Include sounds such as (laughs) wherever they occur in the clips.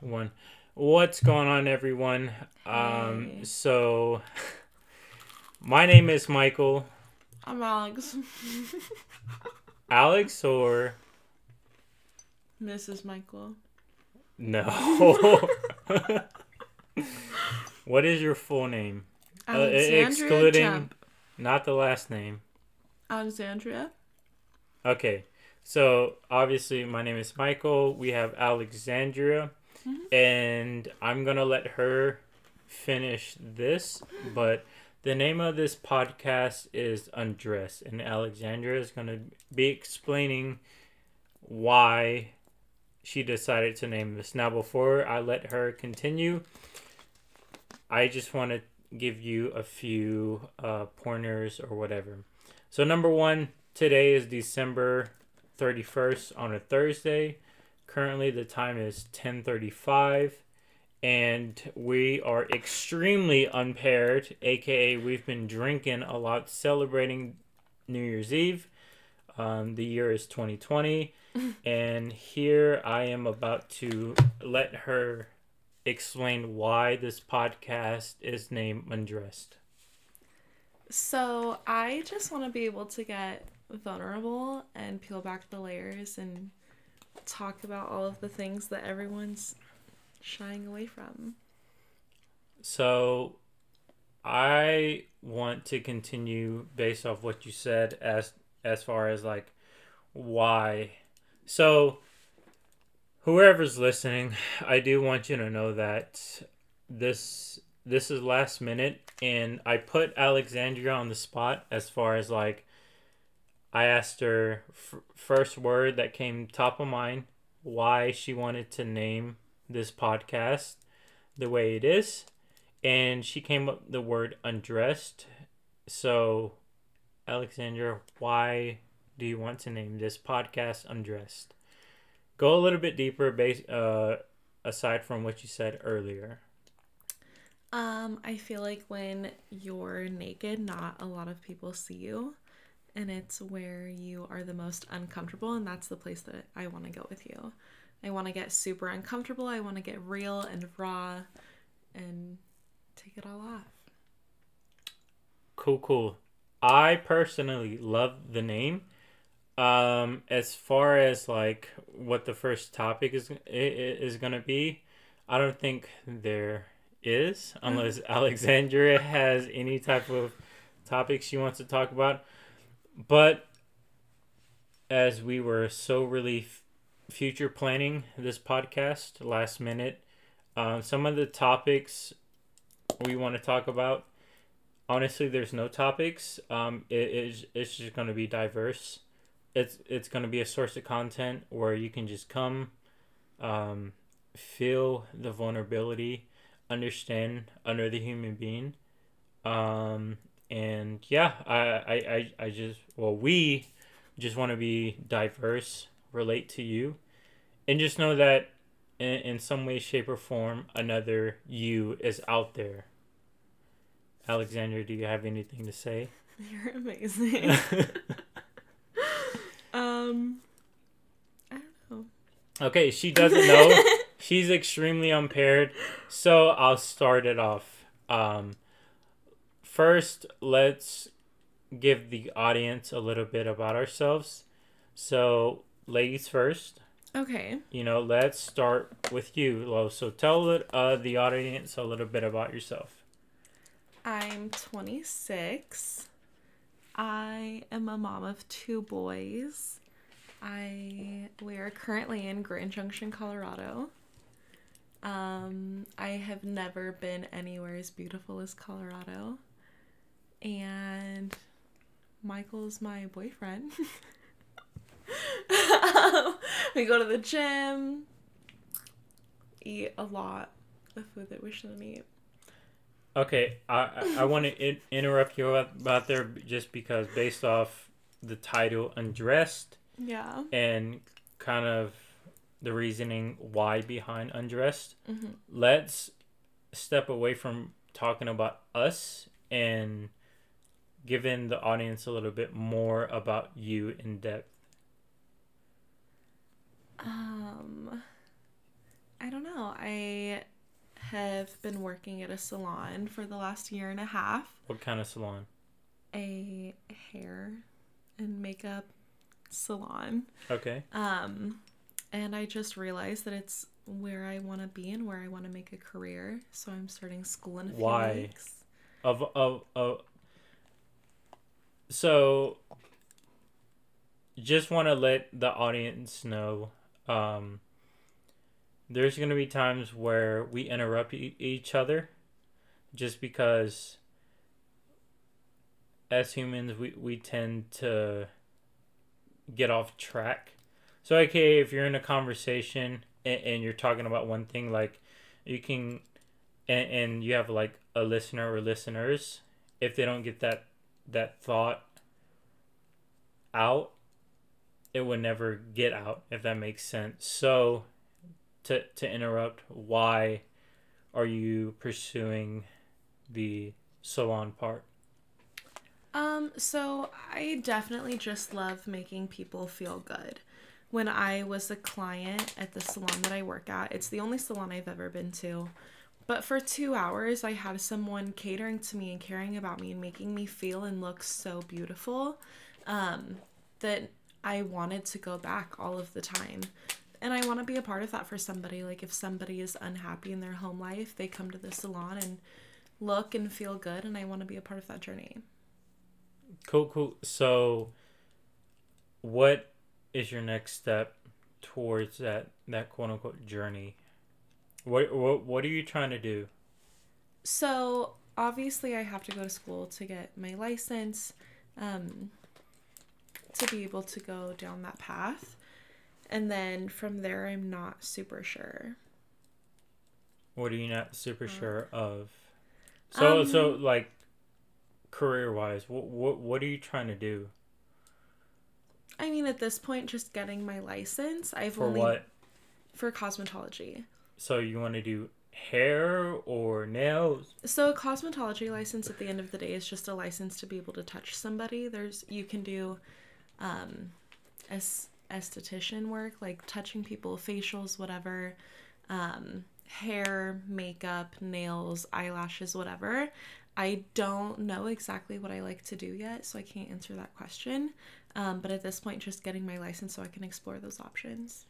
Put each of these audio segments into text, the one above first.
One. What's going on, everyone? Um, Hey. so my name is Michael. I'm Alex. (laughs) Alex or Mrs. Michael. no? (laughs) (laughs) what is your full name? Uh, excluding Jump. not the last name. Alexandria. Okay. So obviously my name is Michael. We have Alexandria And I'm going to let her finish this, but the name of this podcast is Undress and Alexandra is going to be explaining why she decided to name this. Now before I let her continue, I just want to give you a few uh, pointers or whatever. So number one, today is December 31st on a Thursday. Currently the time is 10:35 and we are extremely unpaired, aka we've been drinking a lot celebrating New Year's Eve. Um, the year is 2020 (laughs) and here I am about to let her explain why this podcast is named Undressed. So I just want to be able to get vulnerable and peel back the layers and talk about all of the things that everyone's shying away from. So I want to continue based off what you said as as far as like why. So whoever's listening, I do want you to know that this this is last minute and I put Alexandria on the spot as far as like I asked her f- first word that came top of mind why she wanted to name this podcast the way it is. And she came up the word undressed. So alexandra why do you want to name this podcast undressed? Go a little bit deeper base uh aside from what you said earlier. Um, I feel like when you're naked, not a lot of people see you, and it's where you are the most uncomfortable, and that's the place that I want to go with you. I want to get super uncomfortable. I want to get real and raw, and take it all off. cool cool i personally love the name um as far as like what the first topic is is gonna be i don't think there is unless alexandria (laughs) has any type of topic she wants to talk about but as we were so really f- future planning this podcast last minute um, some of the topics we want to talk about honestly there's no topics. Um it is it's just going to be diverse. It's it's going to be a source of content where you can just come um feel the vulnerability understand another human being. Um and yeah i i i, I just well we just want to be diverse relate to you and just know that in, in some way shape or form another you is out there Alexander, do you have anything to say? (laughs) You're amazing. (laughs) um, I don't know. okay, she doesn't know. (laughs) She's extremely impaired. So I'll start it off. Um, first, let's give the audience a little bit about ourselves. So, ladies first. Okay. You know, let's start with you, Lo. So tell uh, the audience a little bit about yourself. I'm 26. I am a mom of two boys. I we are currently in Grand Junction, Colorado. Um, I have never been anywhere as beautiful as Colorado. And Michael's my boyfriend. (laughs) we go to the gym, eat a lot of food that we shouldn't eat. Okay, I I, I want to in- interrupt you about, there just because based off the title "Undressed" Yeah. and kind of the reasoning why behind "Undressed," hmm let's step away from talking about us and giving the audience a little bit more about you in depth. Um, I don't know. I have been working at a salon for the last year and a half. What kind of salon? A hair and makeup salon. Okay. Um, and I just realized that it's where I want to be and where I want to make a career. So I'm starting school in a few Why? weeks. Of of of. So. Just want to let the audience know. Um. There's gonna be times where we interrupt e- each other, just because. As humans, we we tend to. Get off track. So okay, if you're in a conversation and, and you're talking about one thing, like you can and, and you have like a listener or listeners if they don't get that that thought out it would never get out if that makes sense so to to interrupt why are you pursuing the salon part Um, so I definitely just love making people feel good. When I was a client at the salon that I work at, it's the only salon I've ever been to. But for two hours, I had someone catering to me and caring about me and making me feel and look so beautiful um, that I wanted to go back all of the time. And I want to be a part of that for somebody. Like, if somebody is unhappy in their home life, they come to the salon and look and feel good, and I want to be a part of that journey. cool cool so what is your next step towards that that quote unquote journey what what, what are you trying to do So obviously, I have to go to school to get my license, um, to be able to go down that path, and then from there, I'm not super sure. What are you not super sure of? So Um, so like career wise, what what what are you trying to do I mean, at this point, just getting my license. I've for only what? for cosmetology. So you want to do hair or nails? So a cosmetology license at the end of the day is just a license to be able to touch somebody. There's you can do um esthetician work like touching people, facials, whatever, um hair, makeup, nails, eyelashes, whatever. I don't know exactly what I like to do yet, so I can't answer that question. Um, but at this point, just getting my license so I can explore those options.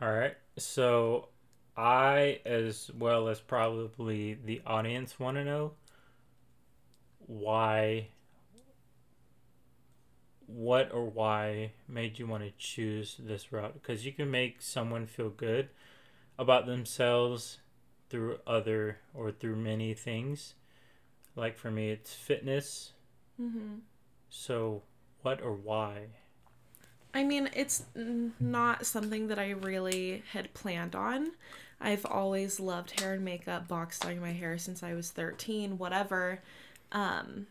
All right. So I as well as probably the audience want to know why what or why made you want to choose this route because you can make someone feel good about themselves through other or through many things like for me it's fitness Mm-hmm. so what or why I mean, it's not something that I really had planned on. I've always loved hair and makeup, box dyeing my hair since I was 13, whatever. Um,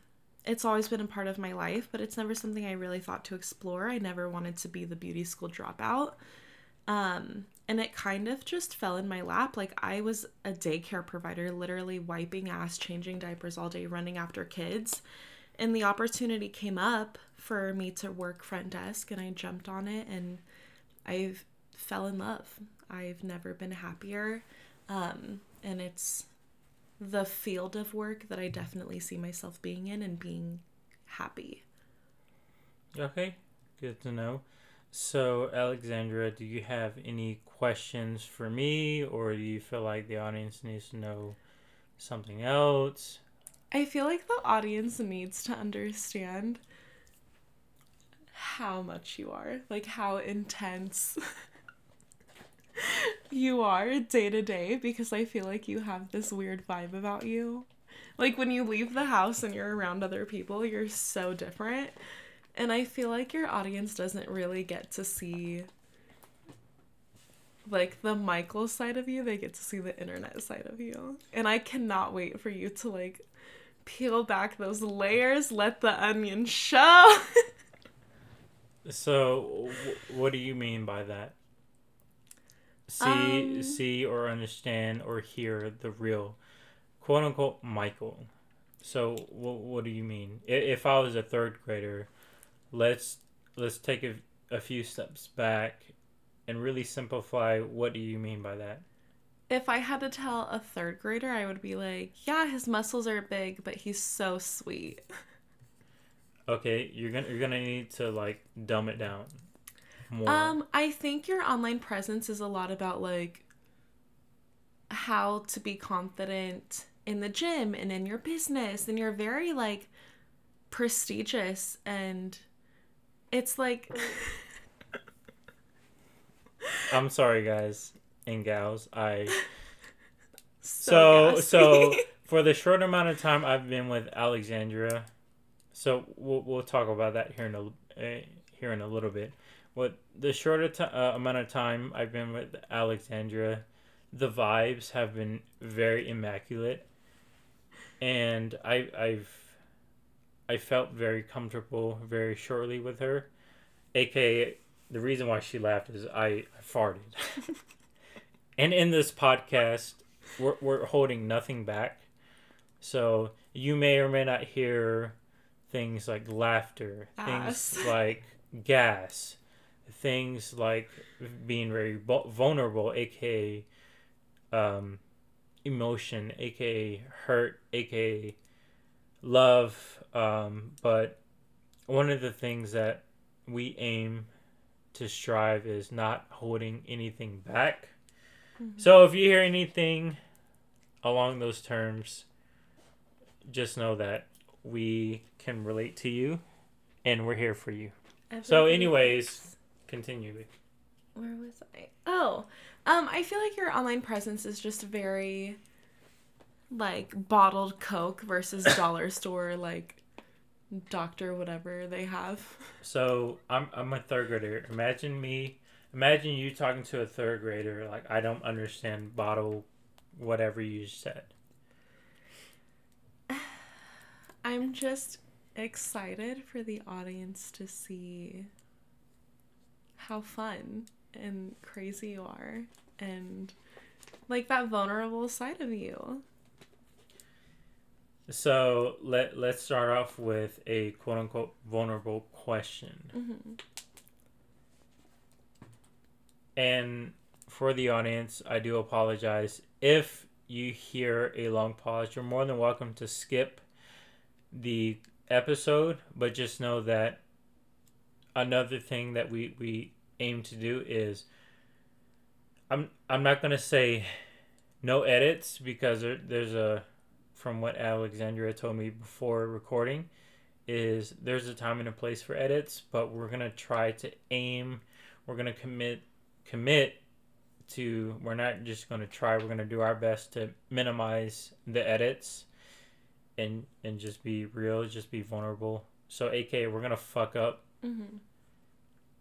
it's always been a part of my life, but it's never something I really thought to explore. I never wanted to be the beauty school dropout. Um, and it kind of just fell in my lap. Like, I was a daycare provider, literally wiping ass, changing diapers all day, running after kids. And the opportunity came up for me to work front desk, and I jumped on it, and I've fell in love. I've never been happier. Um, and it's the field of work that I definitely see myself being in and being happy. Okay, good to know. So, Alexandra, do you have any questions for me, or do you feel like the audience needs to know something else? I feel like the audience needs to understand how much you are, like how intense (laughs) you are day to day, because I feel like you have this weird vibe about you. Like when you leave the house and you're around other people, you're so different. And I feel like your audience doesn't really get to see like the Michael side of you, they get to see the internet side of you. And I cannot wait for you to like peel back those layers, let the onion show. So, wh- what do you mean by that? See, Um, see, or understand, or hear the real, quote unquote, Michael. So, what what do you mean? If I was a third grader, let's let's take a, a few steps back, and really simplify what do you mean by that? If I had to tell a third grader, I would be like, yeah, his muscles are big, but he's so sweet. Okay, you're gonna you're gonna need to like dumb it down more. Um, I think your online presence is a lot about like how to be confident in the gym and in your business and you're very like prestigious and it's like I'm sorry, guys and gals. I (laughs) so so (laughs) for the short amount of time I've been with Alexandria, so we'll we'll talk about that here in a uh, here in a little bit. What the shorter t- uh, amount of time I've been with Alexandria, the vibes have been very immaculate, and I I've I felt very comfortable very shortly with her, aka the reason why she laughed is I, I farted. (laughs) and in this podcast, we're, we're holding nothing back. So you may or may not hear things like laughter, Ass. things (laughs) like gas, things like being very vulnerable, aka um, emotion, aka hurt, aka love. Um, but one of the things that we aim to strive is not holding anything back. So if you hear anything along those terms, just know that we can relate to you and we're here for you. So anyways, continue. where was I? Oh, um, I feel like your online presence is just very like bottled Coke versus (coughs) dollar store like doctor whatever they have. So I'm I'm a third grader. Imagine me imagine you talking to a third grader like I don't understand bottle whatever you said. (sighs) I'm just excited for the audience to see how fun and crazy you are and like that vulnerable side of you. So let let's start off with a quote unquote vulnerable question. hmm And for the audience, I do apologize if you hear a long pause. You're more than welcome to skip the episode, but just know that another thing that we we aim to do is I'm I'm not gonna say no edits because there, there's a from what Alexandria told me before recording is there's a time and a place for edits, but we're gonna try to aim. We're gonna commit commit to. We're not just gonna try. We're gonna do our best to minimize the edits and and just be real, just be vulnerable. So, AK, we're gonna fuck up, hmm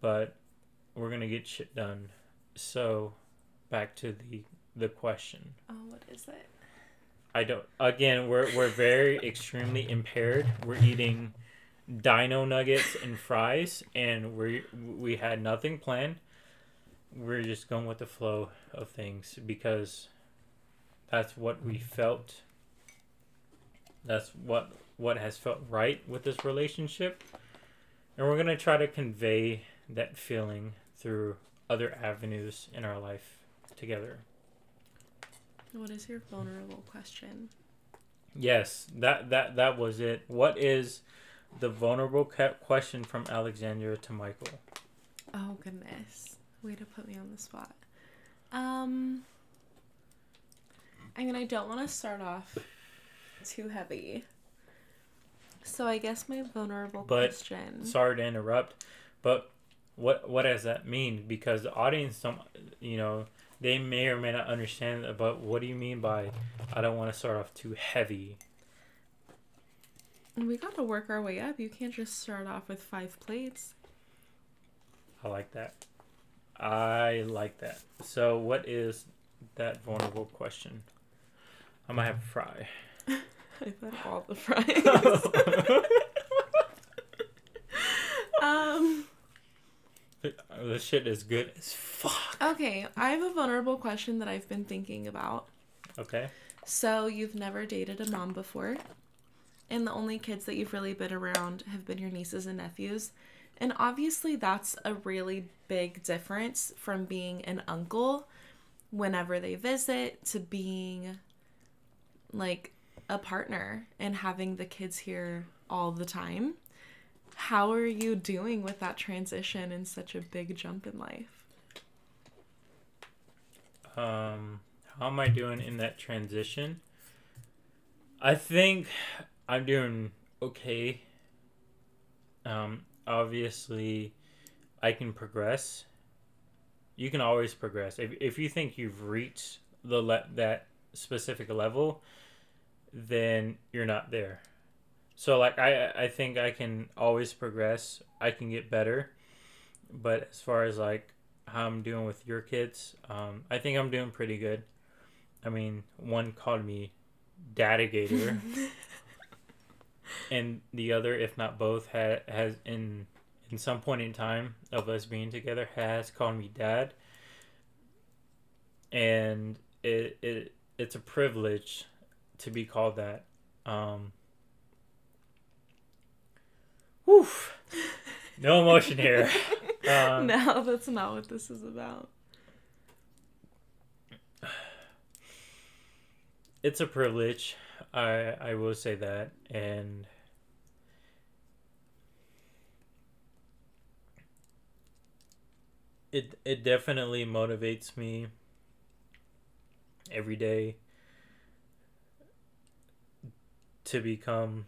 but we're gonna get shit done. So, back to the the question. Oh, what is it? I don't. Again, we're we're very (laughs) extremely impaired. We're eating dino nuggets and fries, and we we had nothing planned. We're just going with the flow of things because that's what we felt. That's what what has felt right with this relationship, and we're gonna try to convey that feeling through other avenues in our life together. What is your vulnerable question? Yes, that that that was it. What is the vulnerable question from Alexandria to Michael? Oh goodness. Way to put me on the spot. Um I mean I don't want to start off too heavy. So I guess my vulnerable But- question. Sorry to interrupt, but what what does that mean? Because the audience, don't, you know, they may or may not understand. But what do you mean by I don't want to start off too heavy? we got to work our way up. You can't just start off with five plates. I like that. I like that. So, what is that vulnerable question? I might have a fry. (laughs) I put all the fries. (laughs) um this shit is good as fuck. okay, I have a vulnerable question that I've been thinking about. Okay. So you've never dated a mom before, and the only kids that you've really been around have been your nieces and nephews. And obviously, that's a really big difference from being an uncle whenever they visit to being like a partner and having the kids here all the time. How are you doing with that transition and such a big jump in life? Um, how am I doing in that transition? I think I'm doing okay. Um, obviously, I can progress. You can always progress. If, if you think you've reached the le- that specific level, then you're not there. So like I I think I can always progress. I can get better. But as far as like how I'm doing with your kids, um, I think I'm doing pretty good. I mean, one called me Dadigator, (laughs) and the other, if not both, ha- has in in some point in time of us being together has called me dad, and it it it's a privilege to be called that. Um, woof. No emotion here. (laughs) Um, no, that's not what this is about. It's a privilege. I I will say that, and it it definitely motivates me every day to become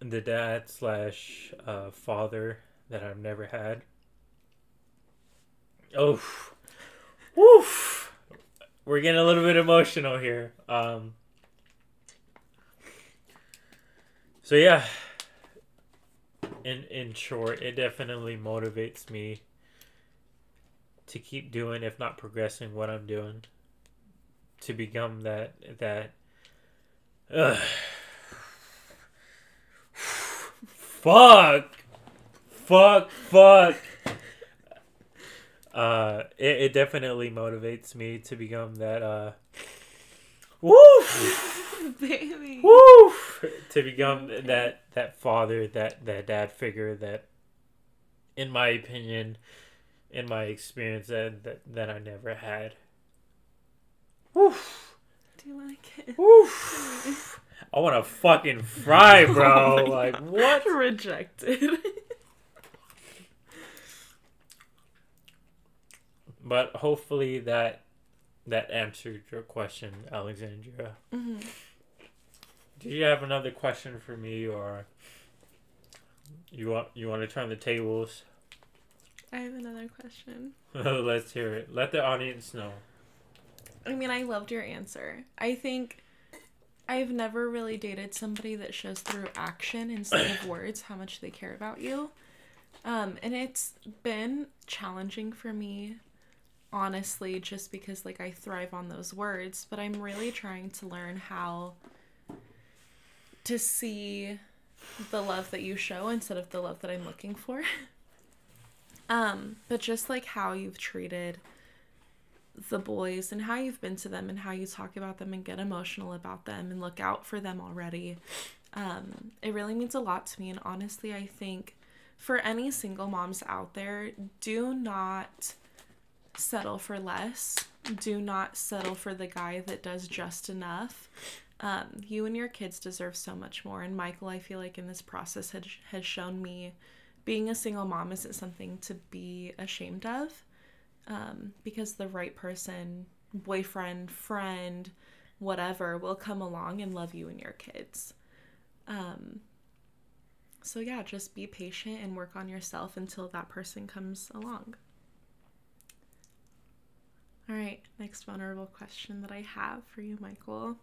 the dad slash uh, father that I've never had. Oh, woof! We're getting a little bit emotional here. Um, so yeah, in in short, it definitely motivates me to keep doing, if not progressing, what I'm doing, to become that that. Uh, fuck, fuck, fuck. Uh, it, it definitely motivates me to become that. Uh, woof, (laughs) Baby. woof, to become that that father, that that dad figure that, in my opinion, in my experience, that that, that I never had. Woof, Do you like it? kiss? woof. (laughs) I want to fucking fry, (laughs) bro. Oh like God. what? (laughs) Rejected. But hopefully that that answered your question, Alexandria. hmm Do you have another question for me, or you want you want to turn the tables? I have another question. (laughs) Let's hear it. Let the audience know. I mean, I loved your answer. I think I've never really dated somebody that shows through action instead of (coughs) words how much they care about you. Um, and it's been challenging for me, honestly, just because like I thrive on those words, but I'm really trying to learn how to see the love that you show instead of the love that I'm looking for. (laughs) um, but just like how you've treated the boys and how you've been to them and how you talk about them and get emotional about them and look out for them already. Um, it really means a lot to me. And honestly, I think for any single moms out there, do not settle for less. Do not settle for the guy that does just enough. Um, you and your kids deserve so much more. And Michael, I feel like in this process has has shown me being a single mom isn't something to be ashamed of um, because the right person, boyfriend, friend, whatever, will come along and love you and your kids. Um, so, yeah, just be patient and work on yourself until that person comes along. All right, next vulnerable question that I have for you, Michael,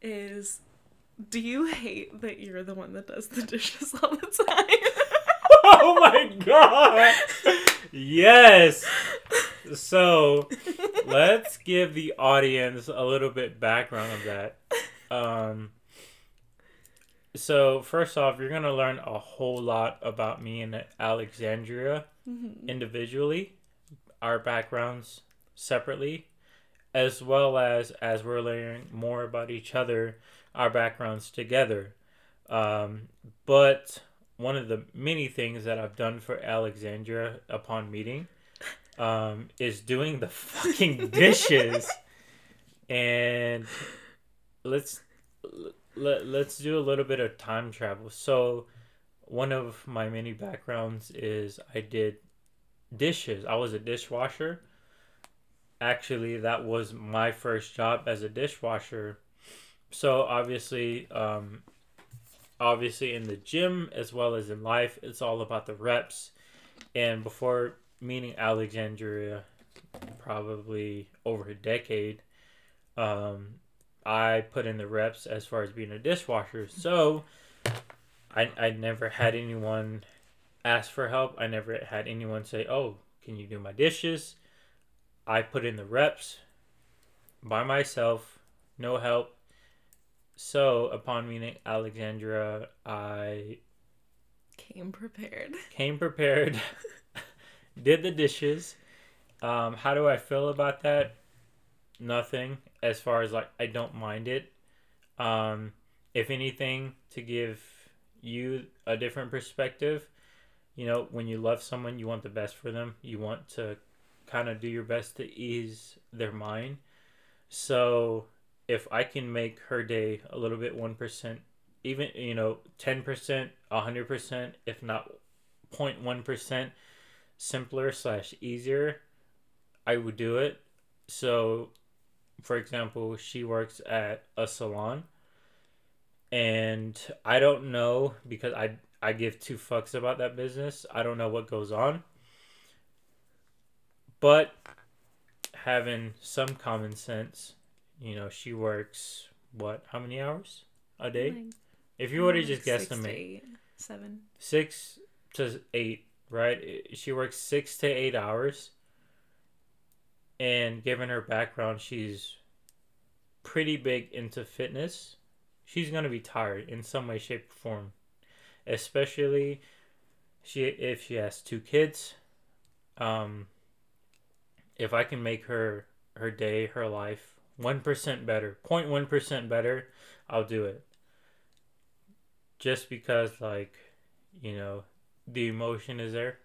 is Do you hate that you're the one that does the dishes all the (laughs) time? Oh my god! Yes. So let's give the audience a little bit background of that. Um, so first off, you're gonna learn a whole lot about me and Alexandria Mhm. individually, our backgrounds separately, as well as as we're learning more about each other, our backgrounds together. Um, but one of the many things that I've done for Alexandra upon meeting um, is doing the fucking (laughs) dishes. and let's let, let's do a little bit of time travel. So one of my many backgrounds is I did dishes. I was a dishwasher. Actually, that was my first job as a dishwasher. So obviously, um, obviously in the gym as well as in life, it's all about the reps. And before meeting Alexandria, probably over a decade, um, I put in the reps as far as being a dishwasher. So I I never had anyone ask for help. I never had anyone say, "Oh, can you do my dishes?" I put in the reps by myself, no help. So, upon meeting Alexandra, I came prepared. (laughs) Came prepared. (laughs) did the dishes. Um, how do I feel about that? Nothing. As far as like, I don't mind it. Um, if anything, to give you a different perspective, you know, when you love someone, you want the best for them. You want to kind of do your best to ease their mind. So if I can make her day a little bit 1%, even, you know, 10%, 100%, if not 0.1% simpler slash easier, I would do it. So, for example, she works at a salon and I don't know because I I give two fucks about that business. I don't know what goes on. But having some common sense, you know, she works what? How many hours a day? Like, if you were to just guesstimate, seven, six to eight, right? She works six to eight hours, and given her background, she's pretty big into fitness. She's gonna be tired in some way, shape, or form especially she if she has two kids. Um, if I can make her her day, her life one percent better, 0.1 percent better, I'll do it. Just because, like, you know, the emotion is there.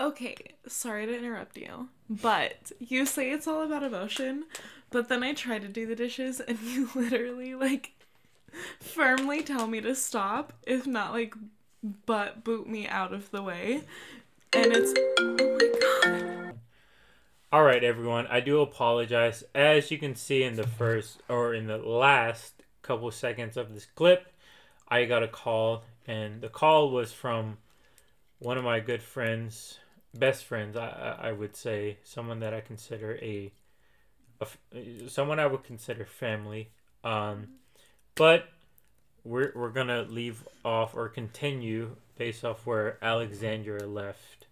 Okay, sorry to interrupt you, but you say it's all about emotion, but then I try to do the dishes and (laughs) you literally like firmly tell me to stop, if not like butt boot me out of the way. And it's oh. All right, everyone. I do apologize. As you can see in the first or in the last couple seconds of this clip, I got a call, and the call was from one of my good friends, best friends, I, I would say, someone that I consider a, a someone I would consider family. Um, but we're we're gonna leave off or continue based off where Alexandra left.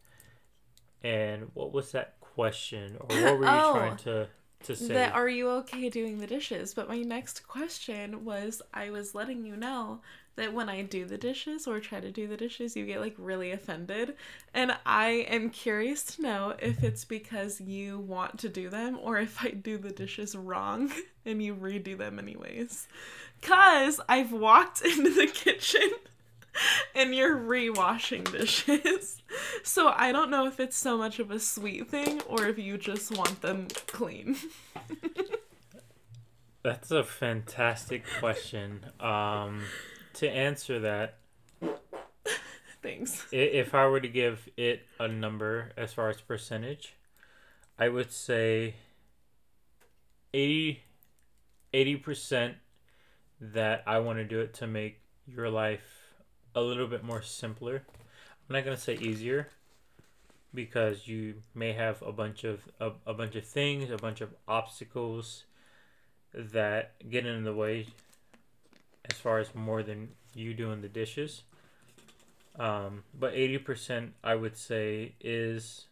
And what was that question, or what were you oh, trying to to say? That are you okay doing the dishes? But my next question was, I was letting you know that when I do the dishes or try to do the dishes, you get like really offended. And I am curious to know if it's because you want to do them or if I do the dishes wrong (laughs) and you redo them anyways. Cause I've walked (laughs) into the kitchen (laughs) and you're re-washing dishes. (laughs) So I don't know if it's so much of a sweet thing or if you just want them clean. (laughs) That's a fantastic question. Um, to answer that, thanks. If I were to give it a number as far as percentage, I would say 80 percent that I want to do it to make your life a little bit more simpler. I'm not gonna say easier because you may have a bunch of a, a bunch of things, a bunch of obstacles that get in the way as far as more than you doing the dishes. Um, but 80% I would say is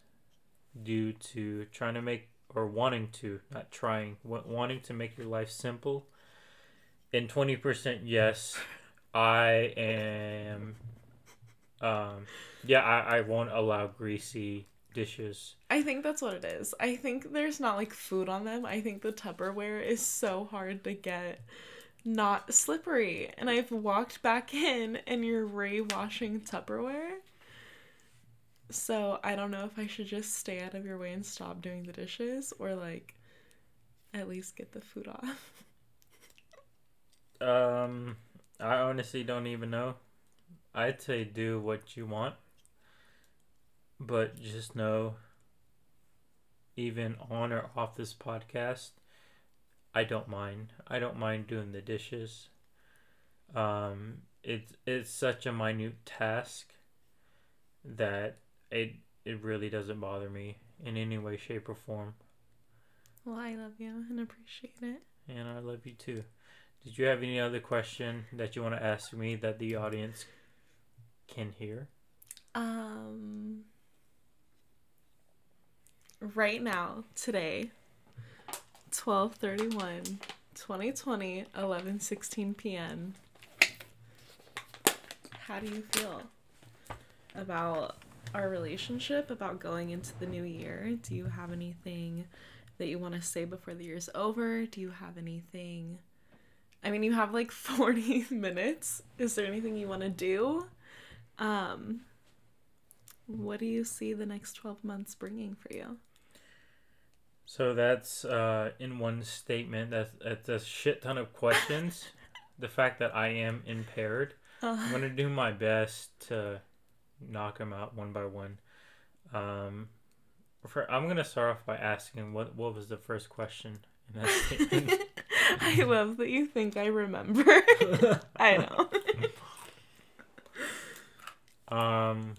due to trying to make or wanting to, not trying, wanting to make your life simple in 20% yes i am um yeah I, I won't allow greasy dishes i think that's what it is i think there's not like food on them i think the tupperware is so hard to get not slippery. And I've walked back in and you're Ray washing Tupperware. So I don't know if I should just stay out of your way and stop doing the dishes or like at least get the food off. (laughs) Um, I honestly don't even know. I'd say do what you want, but just know, even on or off this podcast, I don't mind. I don't mind doing the dishes. Um, it's it's such a minute task that it it really doesn't bother me in any way, shape, or form. Well, I love you and appreciate it. And I love you too. Did you have any other question that you want to ask me that the audience can hear? Um right now, today, 12:31, 2020, 11:16 p.m. How do you feel about our relationship, about going into the new year? Do you have anything that you want to say before the year's over? Do you have anything I mean, you have like (laughs) 40 minutes. Is there anything you want to do? Um what do you see the next 12 months bringing for you? So that's uh, in one statement. That's, that's a shit ton of questions. (laughs) the fact that I am impaired. Uh, I'm gonna do my best to knock them out one by one. Um, for, I'm gonna start off by asking what what was the first question in that (laughs) statement. (laughs) I love that you think I remember. (laughs) I know. (laughs) Um,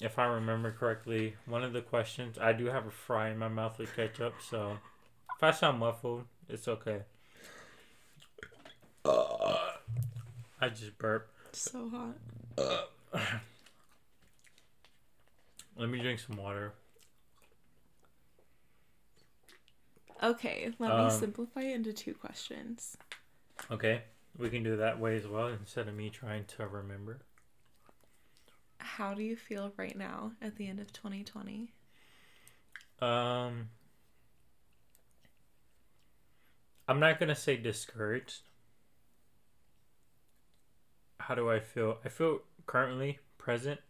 if I remember correctly, one of the questions I do have a fry in my mouth with ketchup, so if I sound muffled, it's okay. I just burp. So hot. Let me drink some water. Okay, let Um, me simplify it into two questions. Okay, we can do that way as well instead of me trying to remember. How do you feel right now at the end of 2020? Um, I'm not gonna say discouraged. How do I feel? I feel currently present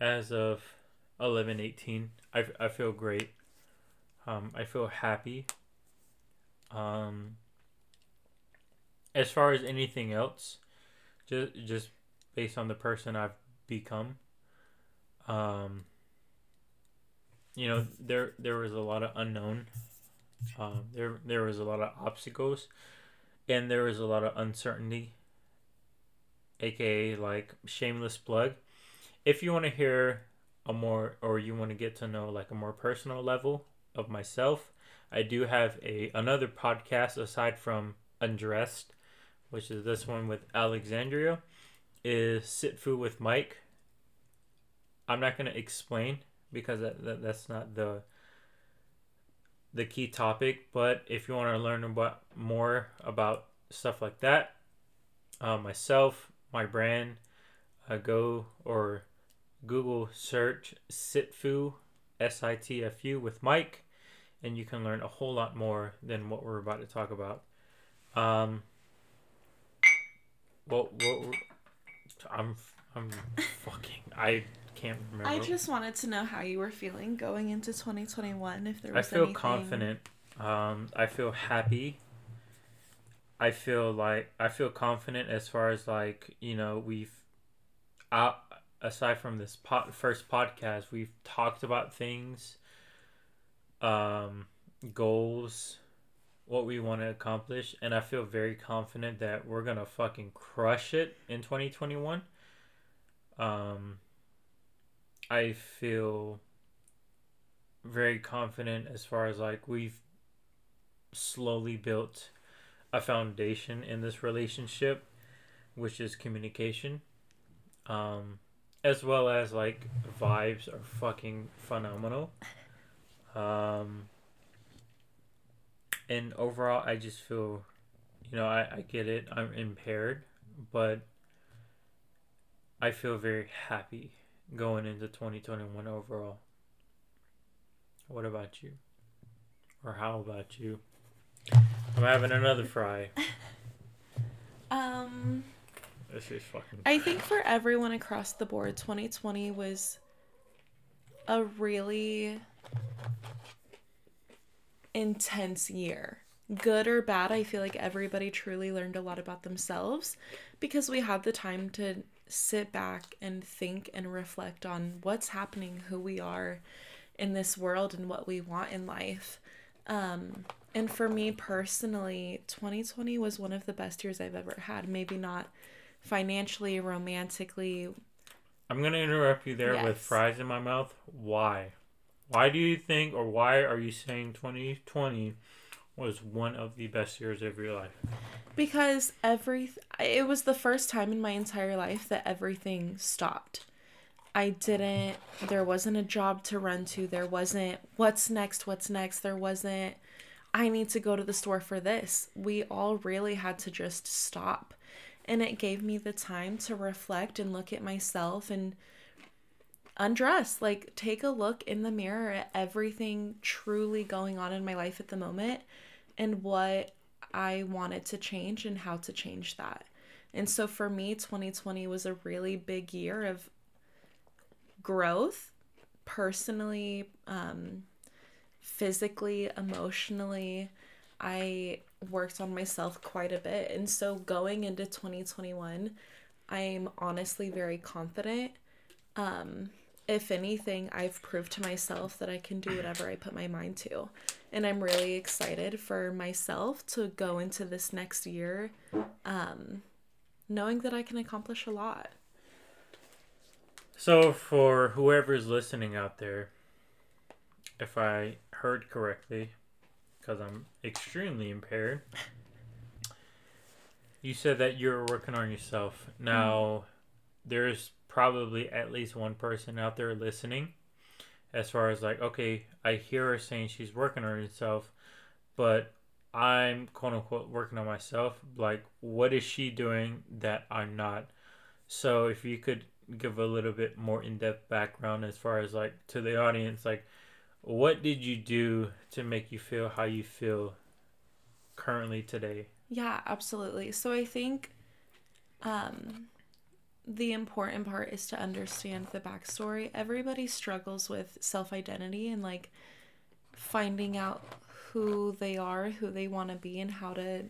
as of 11 18. I, I feel great. Um, I feel happy. Um, as far as anything else, just just based on the person I've become, um, you know, there there was a lot of unknown. Um, there there was a lot of obstacles, and there was a lot of uncertainty. AKA like shameless plug. If you want to hear a more or you want to get to know like a more personal level of myself, I do have a another podcast aside from Undressed, which is this one with Alexandria, is Sitfu with Mike. I'm not gonna explain because that, that that's not the the key topic. But if you want to learn about more about stuff like that, uh, myself, my brand, uh, go or Google search Sitfu, S I T F U with Mike, and you can learn a whole lot more than what we're about to talk about. Um, well, well I'm I'm (laughs) fucking I can't remember. I just wanted to know how you were feeling going into 2021. If there was I feel anything... confident. Um, I feel happy. I feel like I feel confident as far as like you know we've, out aside from this pot first podcast we've talked about things, um, goals, what we want to accomplish, and I feel very confident that we're gonna fucking crush it in twenty twenty one. Um, I feel very confident as far as like we've slowly built a foundation in this relationship which is communication um as well as like vibes are fucking phenomenal um and overall i just feel you know i, I get it i'm impaired but i feel very happy going into 2021 overall what about you or how about you I'm having another fry. (laughs) Um, This is fucking. I think for everyone across the board, 2020 was a really intense year. Good or bad, I feel like everybody truly learned a lot about themselves because we had the time to sit back and think and reflect on what's happening, who we are in this world, and what we want in life. Um, and for me personally, 2020 was one of the best years I've ever had. Maybe not financially, romantically. I'm gonna interrupt you there with fries in my mouth. Why? Why do you think, or why are you saying 2020 was one of the best years of your life? Because every it was the first time in my entire life that everything stopped. I didn't there wasn't a job to run to. There wasn't what's next, what's next. There wasn't I need to go to the store for this. We all really had to just stop. And it gave me the time to reflect and look at myself and undress. Like, take a look in the mirror at everything truly going on in my life at the moment and what I wanted to change and how to change that. And so for me, 2020 was a really big year of growth, personally, um, physically, emotionally. I worked on myself quite a bit. And so going into 2021, I'm honestly very confident. Um, if anything, I've proved to myself that I can do whatever I put my mind to. And I'm really excited for myself to go into this next year um, knowing that I can accomplish a lot. So, for whoever's listening out there, if I heard correctly, because I'm extremely impaired, you said that you're working on yourself. Now, there's probably at least one person out there listening, as far as like, okay, I hear her saying she's working on herself, but I'm quote unquote working on myself. Like, what is she doing that I'm not? So, if you could give a little bit more in-depth background as far as like to the audience like what did you do to make you feel how you feel currently today Yeah, absolutely. So I think um, the important part is to understand the backstory. Everybody struggles with self identity and like finding out who they are, who they want to be, and how to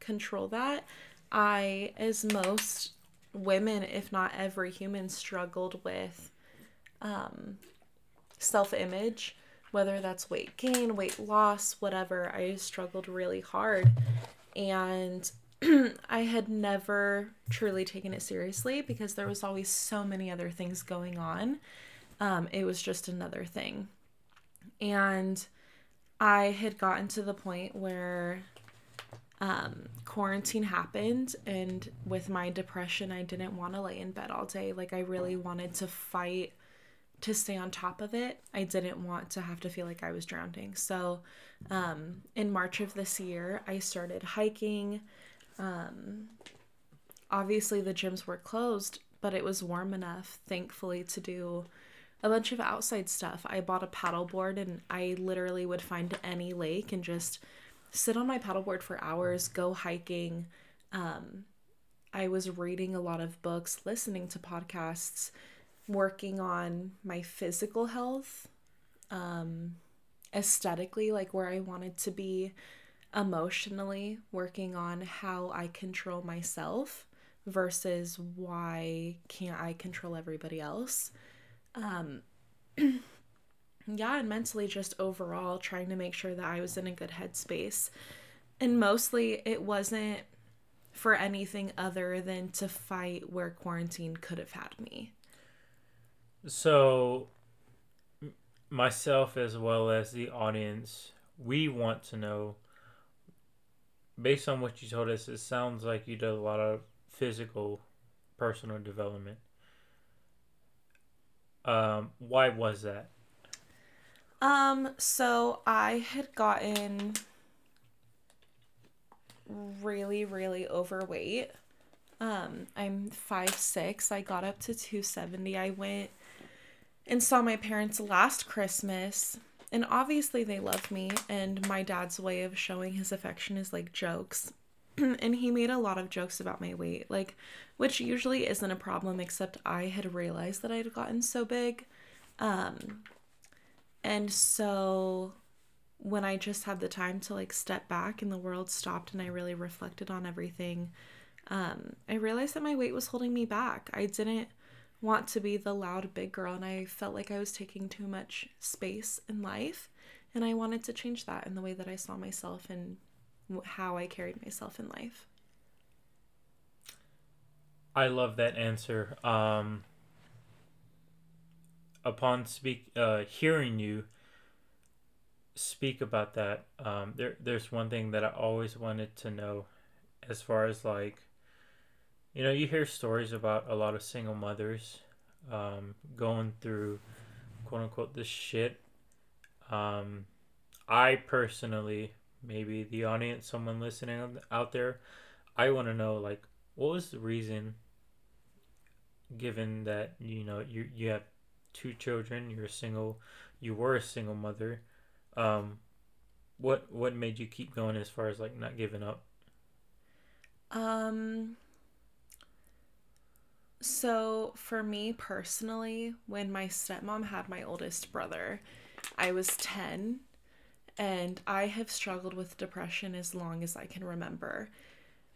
control that. I, as most women, if not every human, struggled with um, self image, whether that's weight gain, weight loss, whatever. I struggled really hard. And (clears throat) I had never truly taken it seriously because there was always so many other things going on. Um, it was just another thing. And I had gotten to the point where um, quarantine happened, and with my depression, I didn't want to lay in bed all day. Like, I really wanted to fight to stay on top of it. I didn't want to have to feel like I was drowning. So, um, in March of this year, I started hiking. Um, obviously, the gyms were closed, but it was warm enough, thankfully, to do a bunch of outside stuff. I bought a paddleboard and I literally would find any lake and just sit on my paddleboard for hours, go hiking. Um, I was reading a lot of books, listening to podcasts, working on my physical health, um, aesthetically, like where I wanted to be, emotionally, working on how I control myself versus why can't I control everybody else. Um, (clears throat) yeah, and mentally, just overall, trying to make sure that I was in a good headspace. And mostly, it wasn't for anything other than to fight where quarantine could have had me. so myself as well as the audience we want to know based on what you told us it sounds like you did a lot of physical personal development um why was that Um, so I had gotten really, really overweight. Um, I'm five six. I got up to 270. I went and saw my parents last Christmas and obviously they love me and my dad's way of showing his affection is like jokes. (clears throat) And he made a lot of jokes about my weight like which usually isn't a problem except i had realized that i had gotten so big. Um and so when i just had the time to like step back and the world stopped and i really reflected on everything um i realized that my weight was holding me back. I didn't want to be the loud big girl and I felt like I was taking too much space in life and I wanted to change that in the way that I saw myself and how I carried myself in life. I love that answer. Um upon speak uh hearing you speak about that, um there there's one thing that I always wanted to know as far as like you know, you hear stories about a lot of single mothers um, going through quote unquote this shit. Um, I personally, maybe the audience, someone listening out there, I want to know like what was the reason given that you know you you have two children, you're a single, you were a single mother. Um, what what made you keep going as far as like not giving up? Um so, for me personally, when my stepmom had my oldest brother, I was 10 and I have struggled with depression as long as I can remember.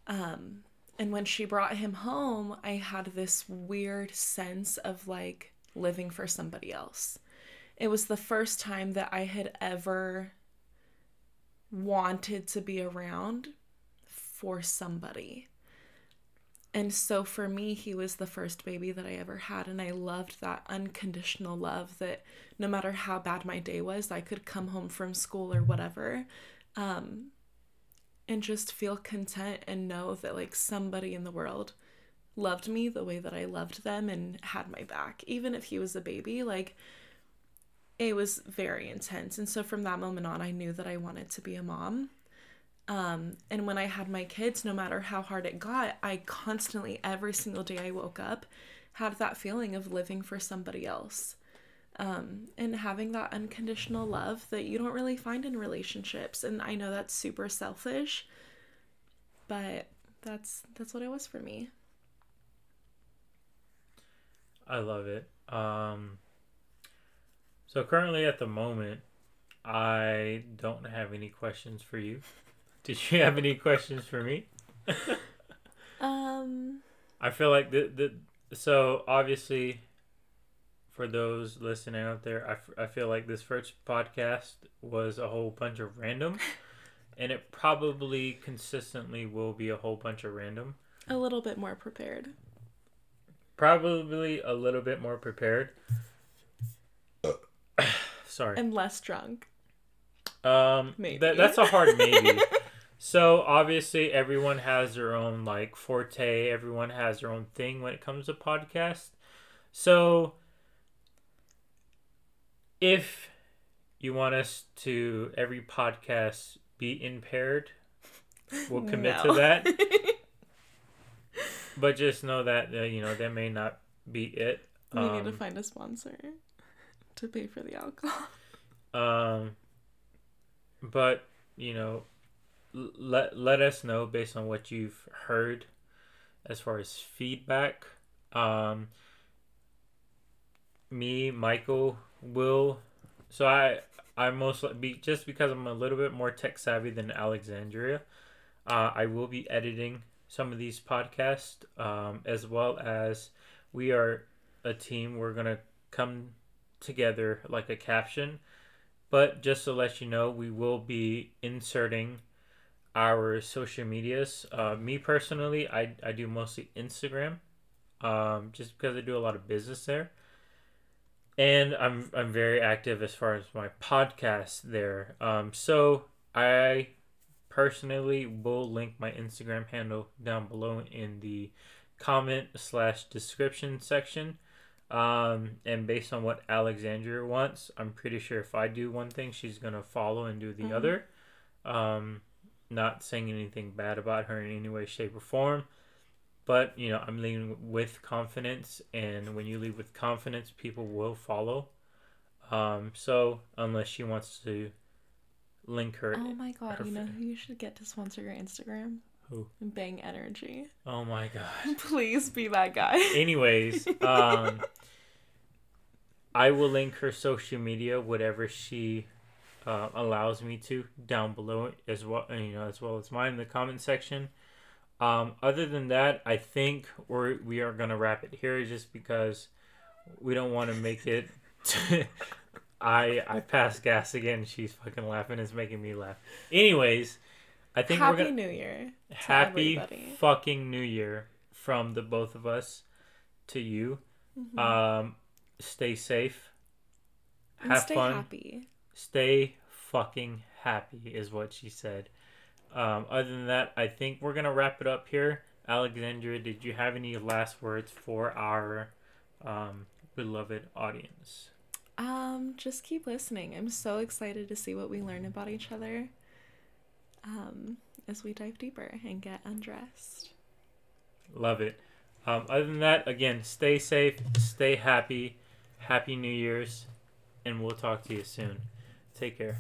Um, and when she brought him home, I had this weird sense of like living for somebody else. It was the first time that I had ever wanted to be around for somebody. And so for me, he was the first baby that I ever had. And I loved that unconditional love that no matter how bad my day was, I could come home from school or whatever um, and just feel content and know that like somebody in the world loved me the way that I loved them and had my back. Even if he was a baby, like it was very intense. And so from that moment on, I knew that I wanted to be a mom. Um, and when I had my kids, no matter how hard it got, I constantly, every single day I woke up, had that feeling of living for somebody else. Um, and having that unconditional love that you don't really find in relationships. And I know that's super selfish, but that's that's what it was for me. I love it. Um, so currently at the moment, I don't have any questions for you. Did you have any questions for me? um. I feel like the the so obviously, for those listening out there, I, I feel like this first podcast was a whole bunch of random, (laughs) and it probably consistently will be a whole bunch of random. A little bit more prepared. Probably a little bit more prepared. (coughs) Sorry. And less drunk. Um, maybe. That, that's a hard maybe. (laughs) So obviously everyone has their own like forte, everyone has their own thing when it comes to podcast. So if you want us to every podcast be impaired, we'll (laughs) commit no. to that. (laughs) but just know that uh, you know that may not be it. We um, need to um, find a sponsor to pay for the alcohol. (laughs) Um, but you know, let let us know based on what you've heard as far as feedback. Um, me, Michael, will. So I I most be just because I'm a little bit more tech savvy than Alexandria. Uh, I will be editing some of these podcasts um, as well as we are a team. We're gonna come together like a caption. But just to let you know, we will be inserting our social medias. Uh, me personally, I, I do mostly Instagram, um, just because I do a lot of business there, and I'm I'm very active as far as my podcast there. Um, so I personally will link my Instagram handle down below in the comment slash description section. Um, and based on what Alexandria wants, I'm pretty sure if I do one thing, she's gonna follow and do the mm-hmm. other. Um, not saying anything bad about her in any way, shape, or form. But, you know, I'm leaving with confidence. And when you leave with confidence, people will follow. Um, so unless she wants to link her. Oh my god, her you know who you should get to sponsor your Instagram? Who? Bang Energy. Oh my god. (laughs) Please be that guy. Anyways, (laughs) um, I will link her social media, whatever she uh, allows me to, down below as well. You know, as well as mine in the comment section. Um, other than that, I think we're we are gonna wrap it here, just because we don't want to make it. (laughs) I I pass gas again. She's fucking laughing. It's making me laugh. Anyways, I think Happy we're gonna New Year. happy everybody. fucking new year from the both of us to you. Mhm. Um, stay safe. and Have stay fun. happy. Stay fucking happy is what she said. Um, other than that, I think we're gonna wrap it up here. Alexandra, did you have any last words for our um, beloved audience? Um, just keep listening. I'm so excited to see what we learn about each other. Um, as we dive deeper and get undressed. Love it. Um, other than that, again, stay safe, stay happy, happy New Year's, and we'll talk to you soon. Take care.